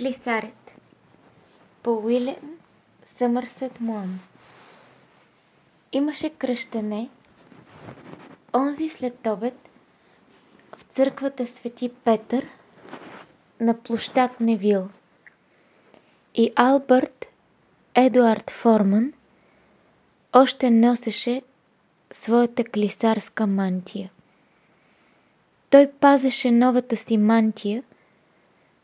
Клисарят по Уилям Съмърсет Муъм Имаше кръщане онзи след обед в църквата Свети Петър на площад Невил. И Албърт Едуард Форман още носеше своята клисарска мантия. Той пазеше новата си мантия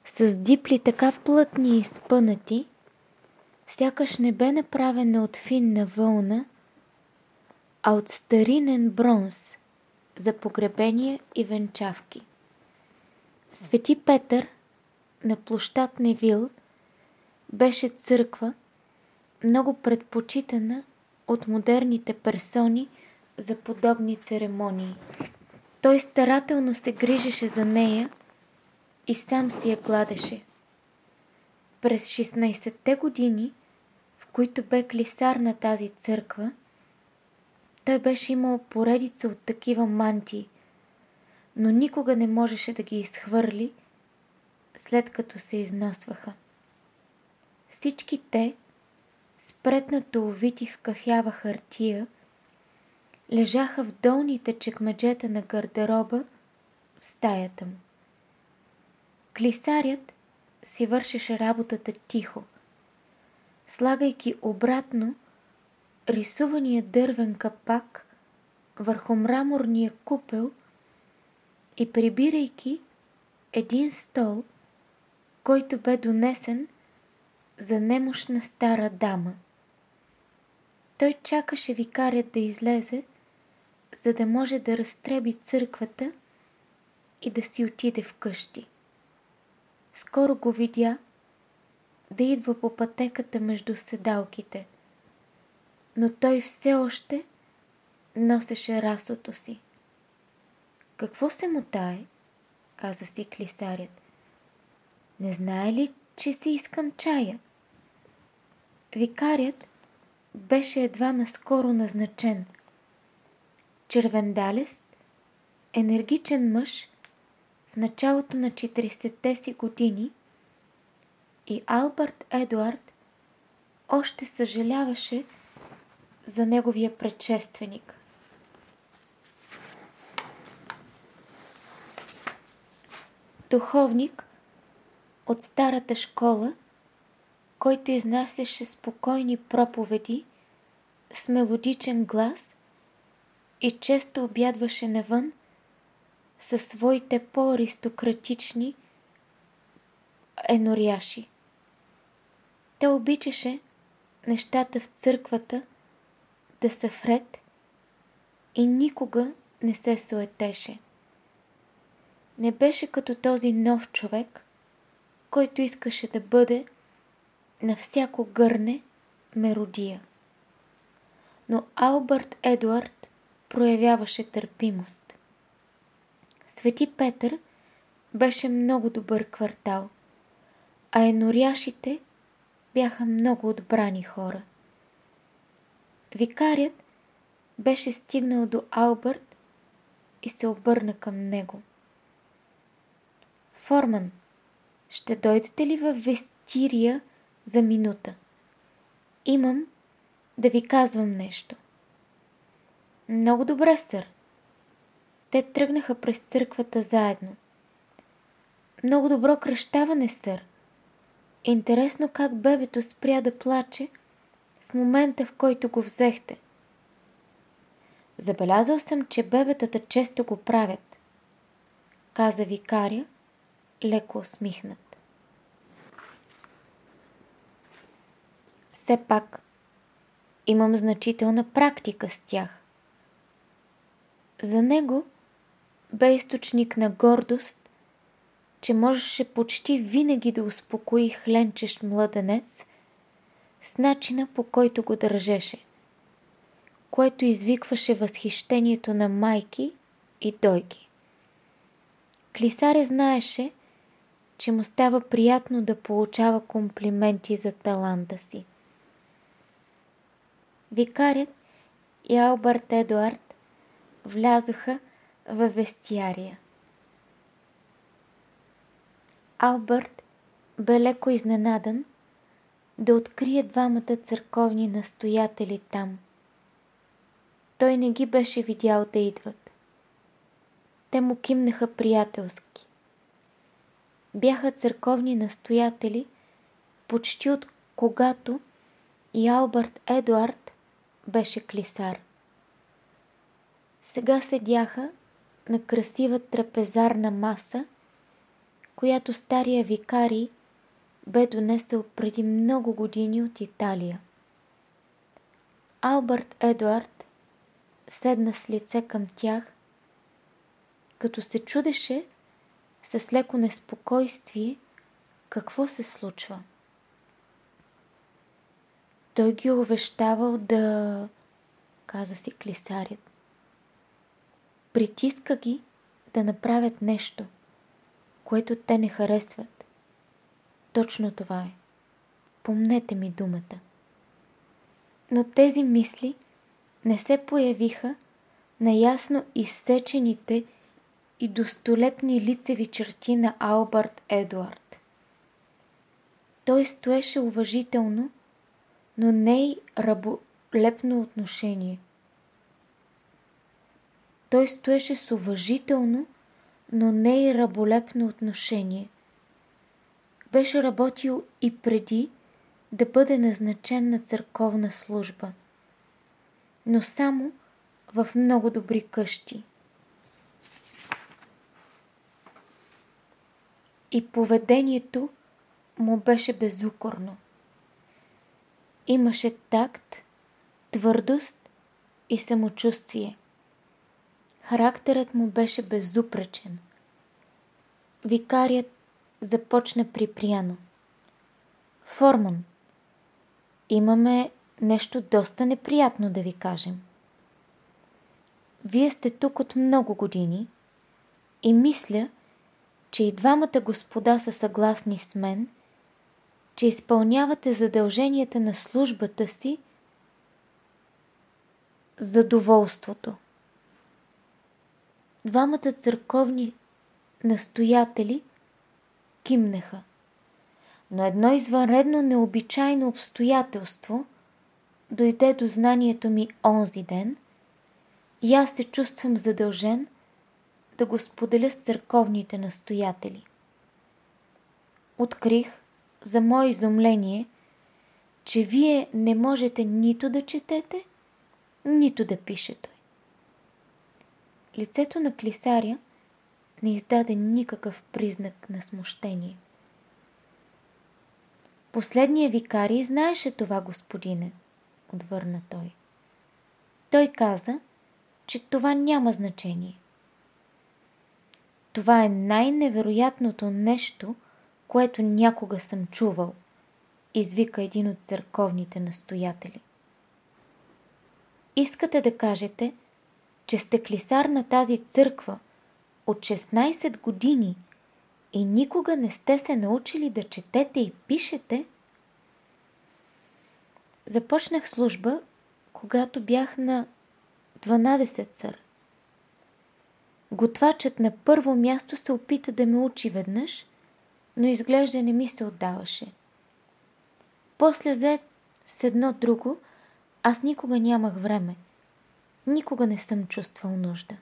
с дипли така плътни и спънати, сякаш не бе направена от финна вълна, а от старинен бронз за погребения и венчавки. Свети Петър на площад Невил беше църква, много предпочитана от модерните персони за подобни церемонии. Той старателно се грижеше за нея и сам си я гладеше. През 16-те години, в които бе клисар на тази църква, той беше имал поредица от такива мантии, но никога не можеше да ги изхвърли, след като се износваха. Всички те, спретнато увити в кафява хартия, лежаха в долните чекмеджета на гардероба в стаята му. Клисарят си вършеше работата тихо, слагайки обратно рисувания дървен капак върху мраморния купел и прибирайки един стол, който бе донесен за немощна стара дама. Той чакаше викарят да излезе, за да може да разтреби църквата и да си отиде вкъщи. Скоро го видя да идва по пътеката между седалките, но той все още носеше расото си. Какво се мутае? каза си клисарят. Не знае ли, че си искам чая? Викарят беше едва наскоро назначен. Червендалест, енергичен мъж, началото на 40-те си години и Албърт Едуард още съжаляваше за неговия предшественик. Духовник от старата школа, който изнасяше спокойни проповеди с мелодичен глас и често обядваше навън със своите по-аристократични еноряши. Те обичаше нещата в църквата да са вред и никога не се суетеше. Не беше като този нов човек, който искаше да бъде на всяко гърне меродия. Но Албърт Едуард проявяваше търпимост. Свети Петър беше много добър квартал, а еноряшите бяха много отбрани хора. Викарят беше стигнал до Албърт и се обърна към него. Форман, ще дойдете ли във Вестирия за минута? Имам да ви казвам нещо. Много добре, сър. Те тръгнаха през църквата заедно. Много добро кръщаване, сър. Интересно как бебето спря да плаче в момента, в който го взехте. Забелязал съм, че бебетата често го правят, каза викаря, леко усмихнат. Все пак имам значителна практика с тях. За него бе източник на гордост, че можеше почти винаги да успокои хленчещ младенец с начина по който го държеше, което извикваше възхищението на майки и дойки. Клисаре знаеше, че му става приятно да получава комплименти за таланта си. Викарят и Албърт Едуард влязоха във вестиария. Албърт бе леко изненадан да открие двамата църковни настоятели там. Той не ги беше видял да идват. Те му кимнаха приятелски. Бяха църковни настоятели, почти от когато и Албърт Едуард беше клисар. Сега седяха на красива трапезарна маса, която стария викарий бе донесъл преди много години от Италия. Албърт Едуард седна с лице към тях, като се чудеше с леко неспокойствие какво се случва. Той ги увещавал да, каза си клисарят. Притиска ги да направят нещо, което те не харесват. Точно това е. Помнете ми думата. Но тези мисли не се появиха на ясно изсечените и достолепни лицеви черти на Албърт Едуард. Той стоеше уважително, но не и раболепно отношение. Той стоеше с уважително, но не и раболепно отношение. Беше работил и преди да бъде назначен на църковна служба, но само в много добри къщи. И поведението му беше безукорно. Имаше такт, твърдост и самочувствие. Характерът му беше безупречен. Викарият започна припряно. Форман, имаме нещо доста неприятно да ви кажем. Вие сте тук от много години и мисля, че и двамата господа са съгласни с мен, че изпълнявате задълженията на службата си задоволството. Двамата църковни настоятели кимнеха. Но едно извънредно необичайно обстоятелство дойде до знанието ми онзи ден и аз се чувствам задължен да го споделя с църковните настоятели. Открих, за мое изумление, че вие не можете нито да четете, нито да пишете. Лицето на клисаря не издаде никакъв признак на смущение. Последният викарий знаеше това, господине, отвърна той. Той каза, че това няма значение. Това е най-невероятното нещо, което някога съм чувал, извика един от църковните настоятели. Искате да кажете, че сте клисар на тази църква от 16 години и никога не сте се научили да четете и пишете? Започнах служба, когато бях на 12 сър. Готвачът на първо място се опита да ме учи веднъж, но изглежда не ми се отдаваше. После взе с едно друго, аз никога нямах време. Никога не съм чувствал нужда.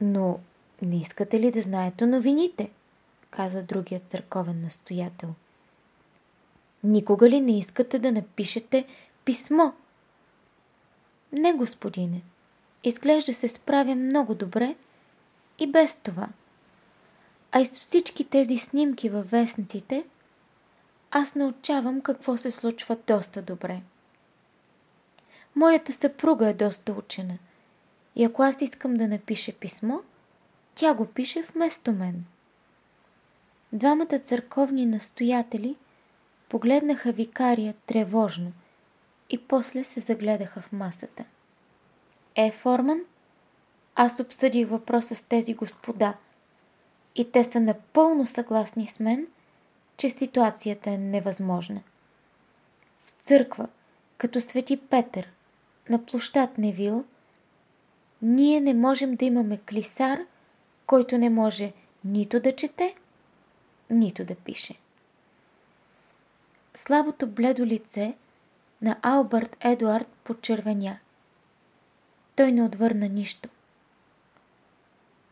Но не искате ли да знаете новините? каза другият църковен настоятел. Никога ли не искате да напишете писмо? Не, господине. Изглежда се справя много добре и без това. А и с всички тези снимки във вестниците, аз научавам какво се случва доста добре. Моята съпруга е доста учена и ако аз искам да напише писмо, тя го пише вместо мен. Двамата църковни настоятели погледнаха викария тревожно и после се загледаха в масата. Е, Форман, аз обсъдих въпроса с тези господа и те са напълно съгласни с мен, че ситуацията е невъзможна. В църква, като Свети Петър, на площад Невил, ние не можем да имаме клисар, който не може нито да чете, нито да пише. Слабото бледо лице на Албърт Едуард почервеня. Той не отвърна нищо.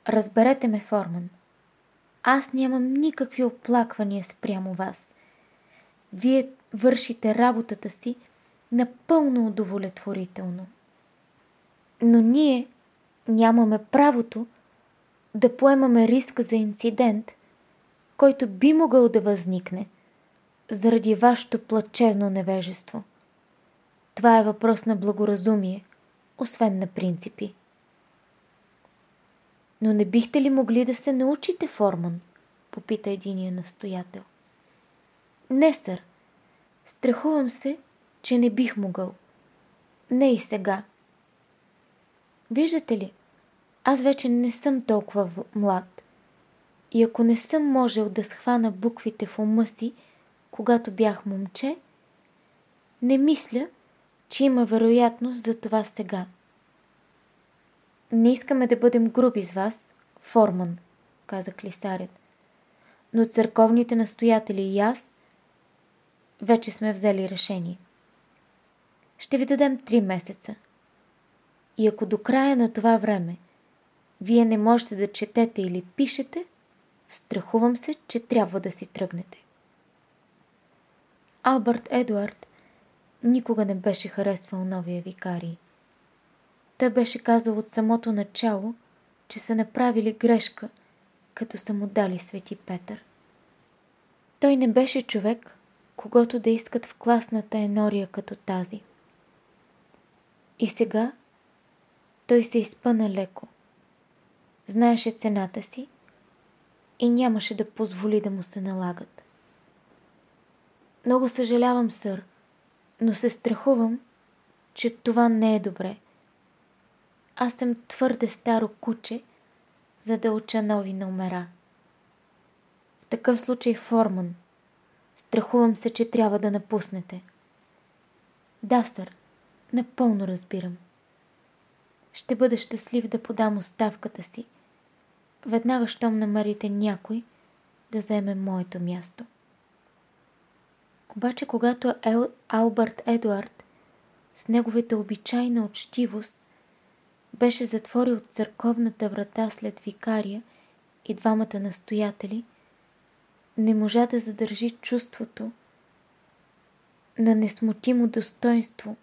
Разберете ме, Форман. Аз нямам никакви оплаквания спрямо вас. Вие вършите работата си напълно удовлетворително. Но ние нямаме правото да поемаме риска за инцидент, който би могъл да възникне заради вашето плачевно невежество. Това е въпрос на благоразумие, освен на принципи. Но не бихте ли могли да се научите, Форман? Попита единия настоятел. Не, сър. Страхувам се, че не бих могъл. Не и сега. Виждате ли, аз вече не съм толкова млад. И ако не съм можел да схвана буквите в ума си, когато бях момче, не мисля, че има вероятност за това сега. Не искаме да бъдем груби с вас, Форман, каза клисарят. Но църковните настоятели и аз вече сме взели решение. Ще ви дадем три месеца. И ако до края на това време вие не можете да четете или пишете, страхувам се, че трябва да си тръгнете. Албърт Едуард никога не беше харесвал новия викарий. Той беше казал от самото начало, че са направили грешка, като са му дали Свети Петър. Той не беше човек, когато да искат в класната енория като тази. И сега той се изпъна леко. Знаеше цената си и нямаше да позволи да му се налагат. Много съжалявам, сър, но се страхувам, че това не е добре. Аз съм твърде старо куче, за да уча нови номера. В такъв случай Форман. Страхувам се, че трябва да напуснете. Да, сър, напълно разбирам. Ще бъда щастлив да подам оставката си. Веднага, щом намерите някой, да заеме моето място. Обаче, когато Ел, Албърт Едуард с неговата обичайна учтивост беше затворил църковната врата след викария и двамата настоятели, не можа да задържи чувството на несмутимо достоинство,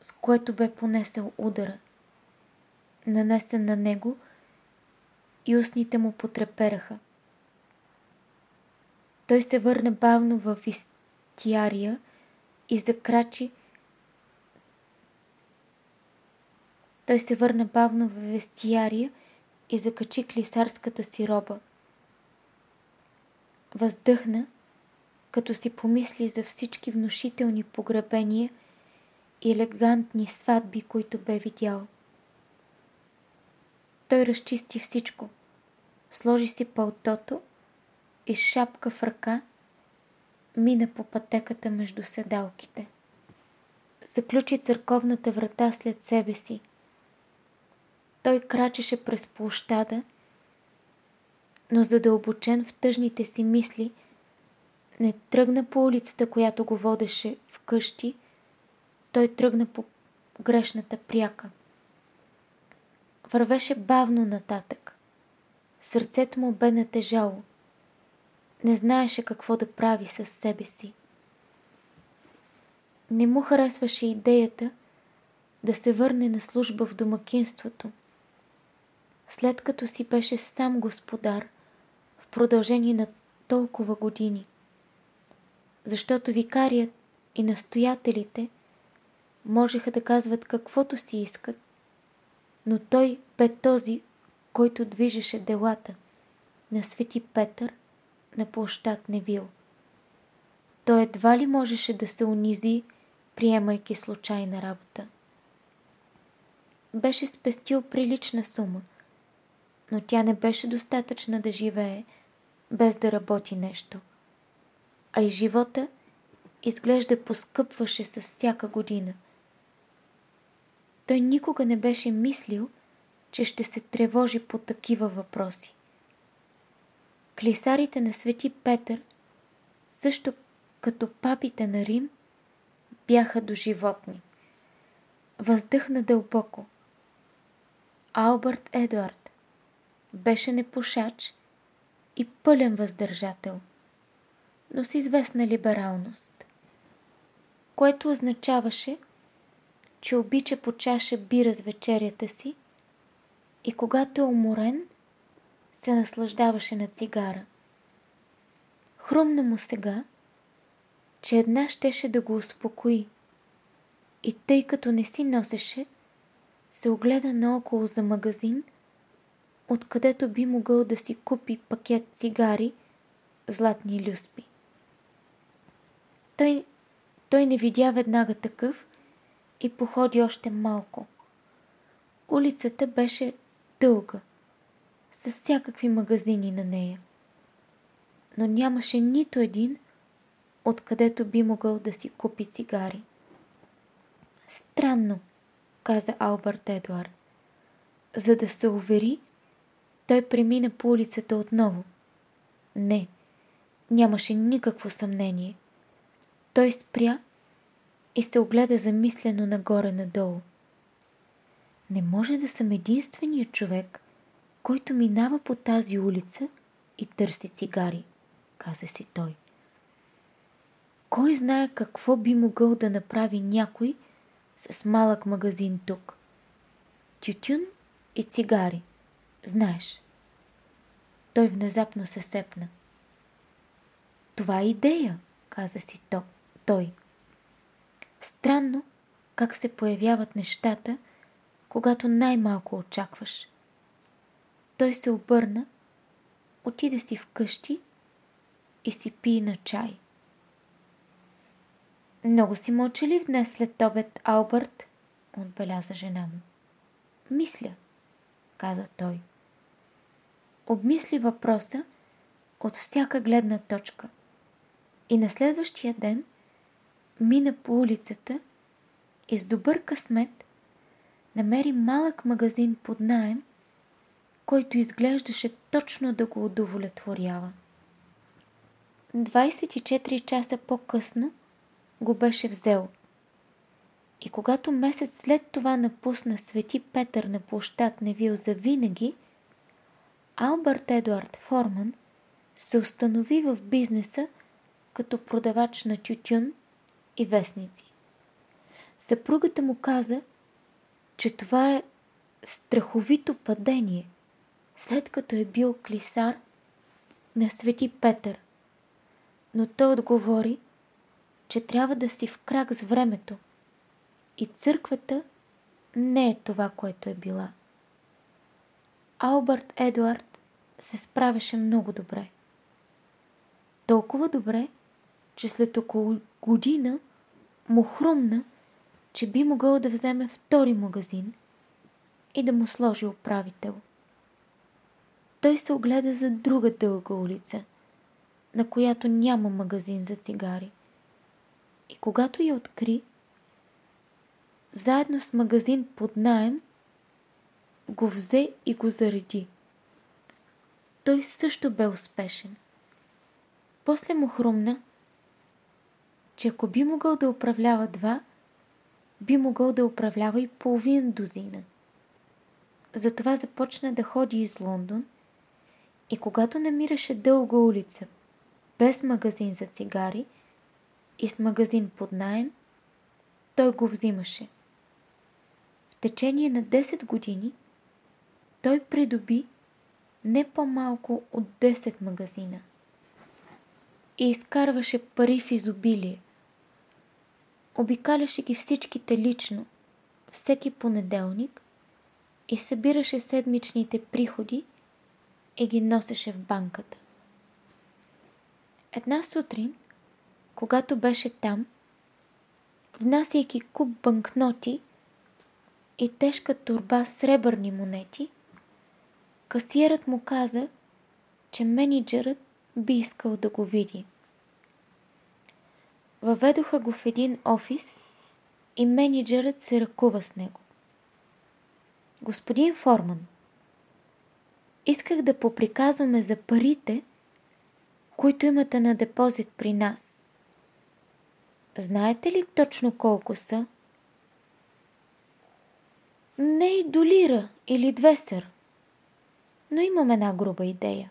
с което бе понесъл удара, нанесен на него и устните му потрепераха. Той се върна бавно в истиария и закрачи. Той се върна бавно в вестиария и закачи клисарската си роба. Въздъхна, като си помисли за всички внушителни погребения елегантни сватби, които бе видял. Той разчисти всичко. Сложи си пълтото и шапка в ръка мина по пътеката между седалките. Заключи църковната врата след себе си. Той крачеше през площада, но задълбочен в тъжните си мисли, не тръгна по улицата, която го водеше в къщи, той тръгна по грешната пряка. Вървеше бавно нататък. Сърцето му бе натежало. Не знаеше какво да прави със себе си. Не му харесваше идеята да се върне на служба в домакинството. След като си беше сам господар в продължение на толкова години. Защото викарият и настоятелите можеха да казват каквото си искат, но той бе този, който движеше делата на Свети Петър на площад Невил. Той едва ли можеше да се унизи, приемайки случайна работа. Беше спестил прилична сума, но тя не беше достатъчна да живее, без да работи нещо. А и живота изглежда поскъпваше с всяка година. Той никога не беше мислил, че ще се тревожи по такива въпроси. Клисарите на Свети Петър, също като папите на Рим, бяха до животни. Въздъхна дълбоко. Албърт Едуард беше непушач и пълен въздържател, но с известна либералност, което означаваше, че обича по чаша бира с вечерята си и когато е уморен, се наслаждаваше на цигара. Хрумна му сега, че една щеше да го успокои и тъй като не си носеше, се огледа наоколо за магазин, откъдето би могъл да си купи пакет цигари, златни люспи. Той, той не видя веднага такъв и походи още малко. Улицата беше дълга, с всякакви магазини на нея. Но нямаше нито един, откъдето би могъл да си купи цигари. Странно, каза Албърт Едуард. За да се увери, той премина по улицата отново. Не, нямаше никакво съмнение. Той спря и се огледа замислено нагоре-надолу. Не може да съм единственият човек, който минава по тази улица и търси цигари, каза си той. Кой знае какво би могъл да направи някой с малък магазин тук? Тютюн и цигари. Знаеш. Той внезапно се сепна. Това е идея, каза си то, той. Странно как се появяват нещата, когато най-малко очакваш. Той се обърна, отиде си вкъщи и си пи на чай. Много си мълчалив днес след обед, Албърт, отбеляза жена му. Мисля, каза той. Обмисли въпроса от всяка гледна точка. И на следващия ден мина по улицата и с добър късмет намери малък магазин под наем, който изглеждаше точно да го удовлетворява. 24 часа по-късно го беше взел. И когато месец след това напусна Свети Петър на площад Невил за винаги, Албърт Едуард Форман се установи в бизнеса като продавач на тютюн и вестници. Съпругата му каза, че това е страховито падение, след като е бил клисар на Свети Петър. Но той отговори, че трябва да си в крак с времето и църквата не е това, което е била. Албърт Едуард се справяше много добре. Толкова добре, че след около година му хрумна, че би могъл да вземе втори магазин и да му сложи управител. Той се огледа за друга дълга улица, на която няма магазин за цигари. И когато я откри, заедно с магазин под найем, го взе и го зареди. Той също бе успешен. После му хрумна, че ако би могъл да управлява два, би могъл да управлява и половин дозина. Затова започна да ходи из Лондон и когато намираше дълга улица, без магазин за цигари и с магазин под найем, той го взимаше. В течение на 10 години той придоби не по-малко от 10 магазина и изкарваше пари в изобилие. Обикаляше ги всичките лично, всеки понеделник и събираше седмичните приходи и ги носеше в банката. Една сутрин, когато беше там, внасяйки куп банкноти и тежка турба сребърни монети, касиерът му каза, че менеджерът би искал да го види. Въведоха го в един офис и менеджерът се ръкува с него. Господин Форман, исках да поприказваме за парите, които имате на депозит при нас. Знаете ли точно колко са? Не и до лира или две сър. Но имам една груба идея.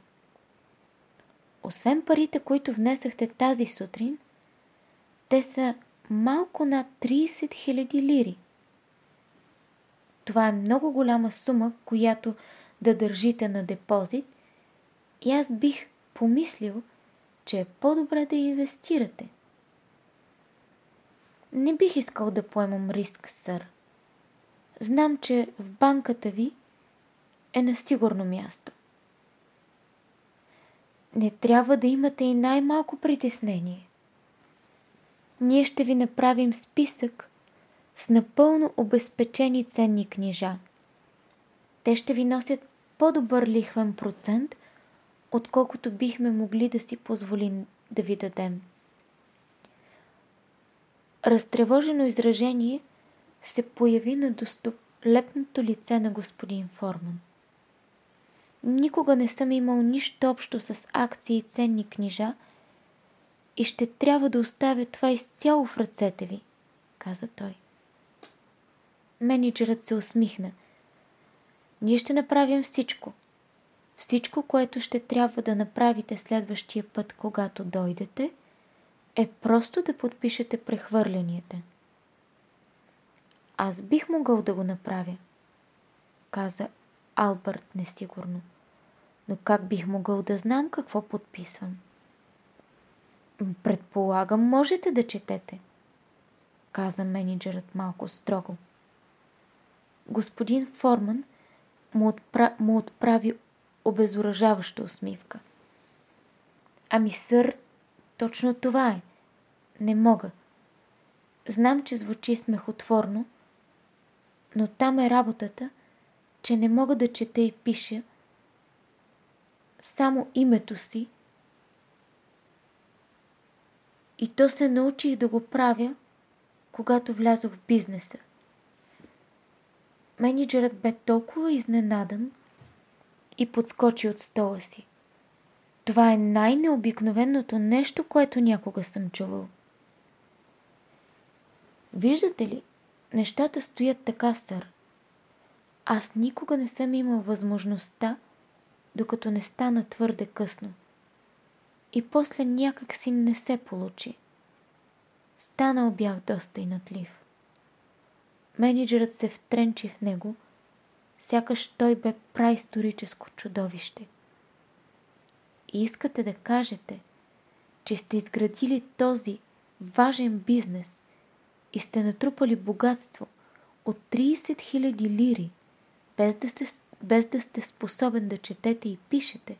Освен парите, които внесахте тази сутрин, те са малко над 30 000 лири. Това е много голяма сума, която да държите на депозит и аз бих помислил, че е по-добре да инвестирате. Не бих искал да поемам риск, сър. Знам, че в банката ви е на сигурно място. Не трябва да имате и най-малко притеснение. Ние ще ви направим списък с напълно обезпечени ценни книжа. Те ще ви носят по-добър лихвен процент, отколкото бихме могли да си позволим да ви дадем. Разтревожено изражение се появи на достолепното лице на господин Форман. Никога не съм имал нищо общо с акции и ценни книжа и ще трябва да оставя това изцяло в ръцете ви, каза той. Менеджерът се усмихна. Ние ще направим всичко. Всичко, което ще трябва да направите следващия път, когато дойдете, е просто да подпишете прехвърлянията. Аз бих могъл да го направя, каза Албърт несигурно. Но как бих могъл да знам какво подписвам? Предполагам, можете да четете, каза менеджерът малко строго. Господин Форман му, отпра... му отправи обезоръжаваща усмивка. Ами, сър, точно това е. Не мога. Знам, че звучи смехотворно, но там е работата, че не мога да чета и пиша само името си. И то се научих да го правя, когато влязох в бизнеса. Менеджерът бе толкова изненадан и подскочи от стола си. Това е най-необикновеното нещо, което някога съм чувал. Виждате ли, нещата стоят така, сър. Аз никога не съм имал възможността, докато не стана твърде късно. И после някак си не се получи. Станал бях доста инатлив. Менеджерът се втренчи в него, сякаш той бе праисторическо чудовище. И искате да кажете, че сте изградили този важен бизнес и сте натрупали богатство от 30 000 лири, без да, се, без да сте способен да четете и пишете.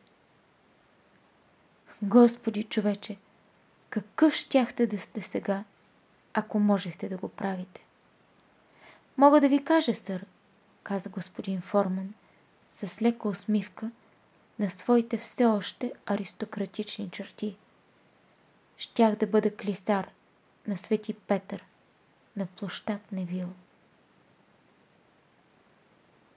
Господи, човече, какъв щяхте да сте сега, ако можехте да го правите? Мога да ви кажа, сър, каза господин Форман, с лека усмивка на своите все още аристократични черти. Щях да бъда клисар на Свети Петър на площад Невил.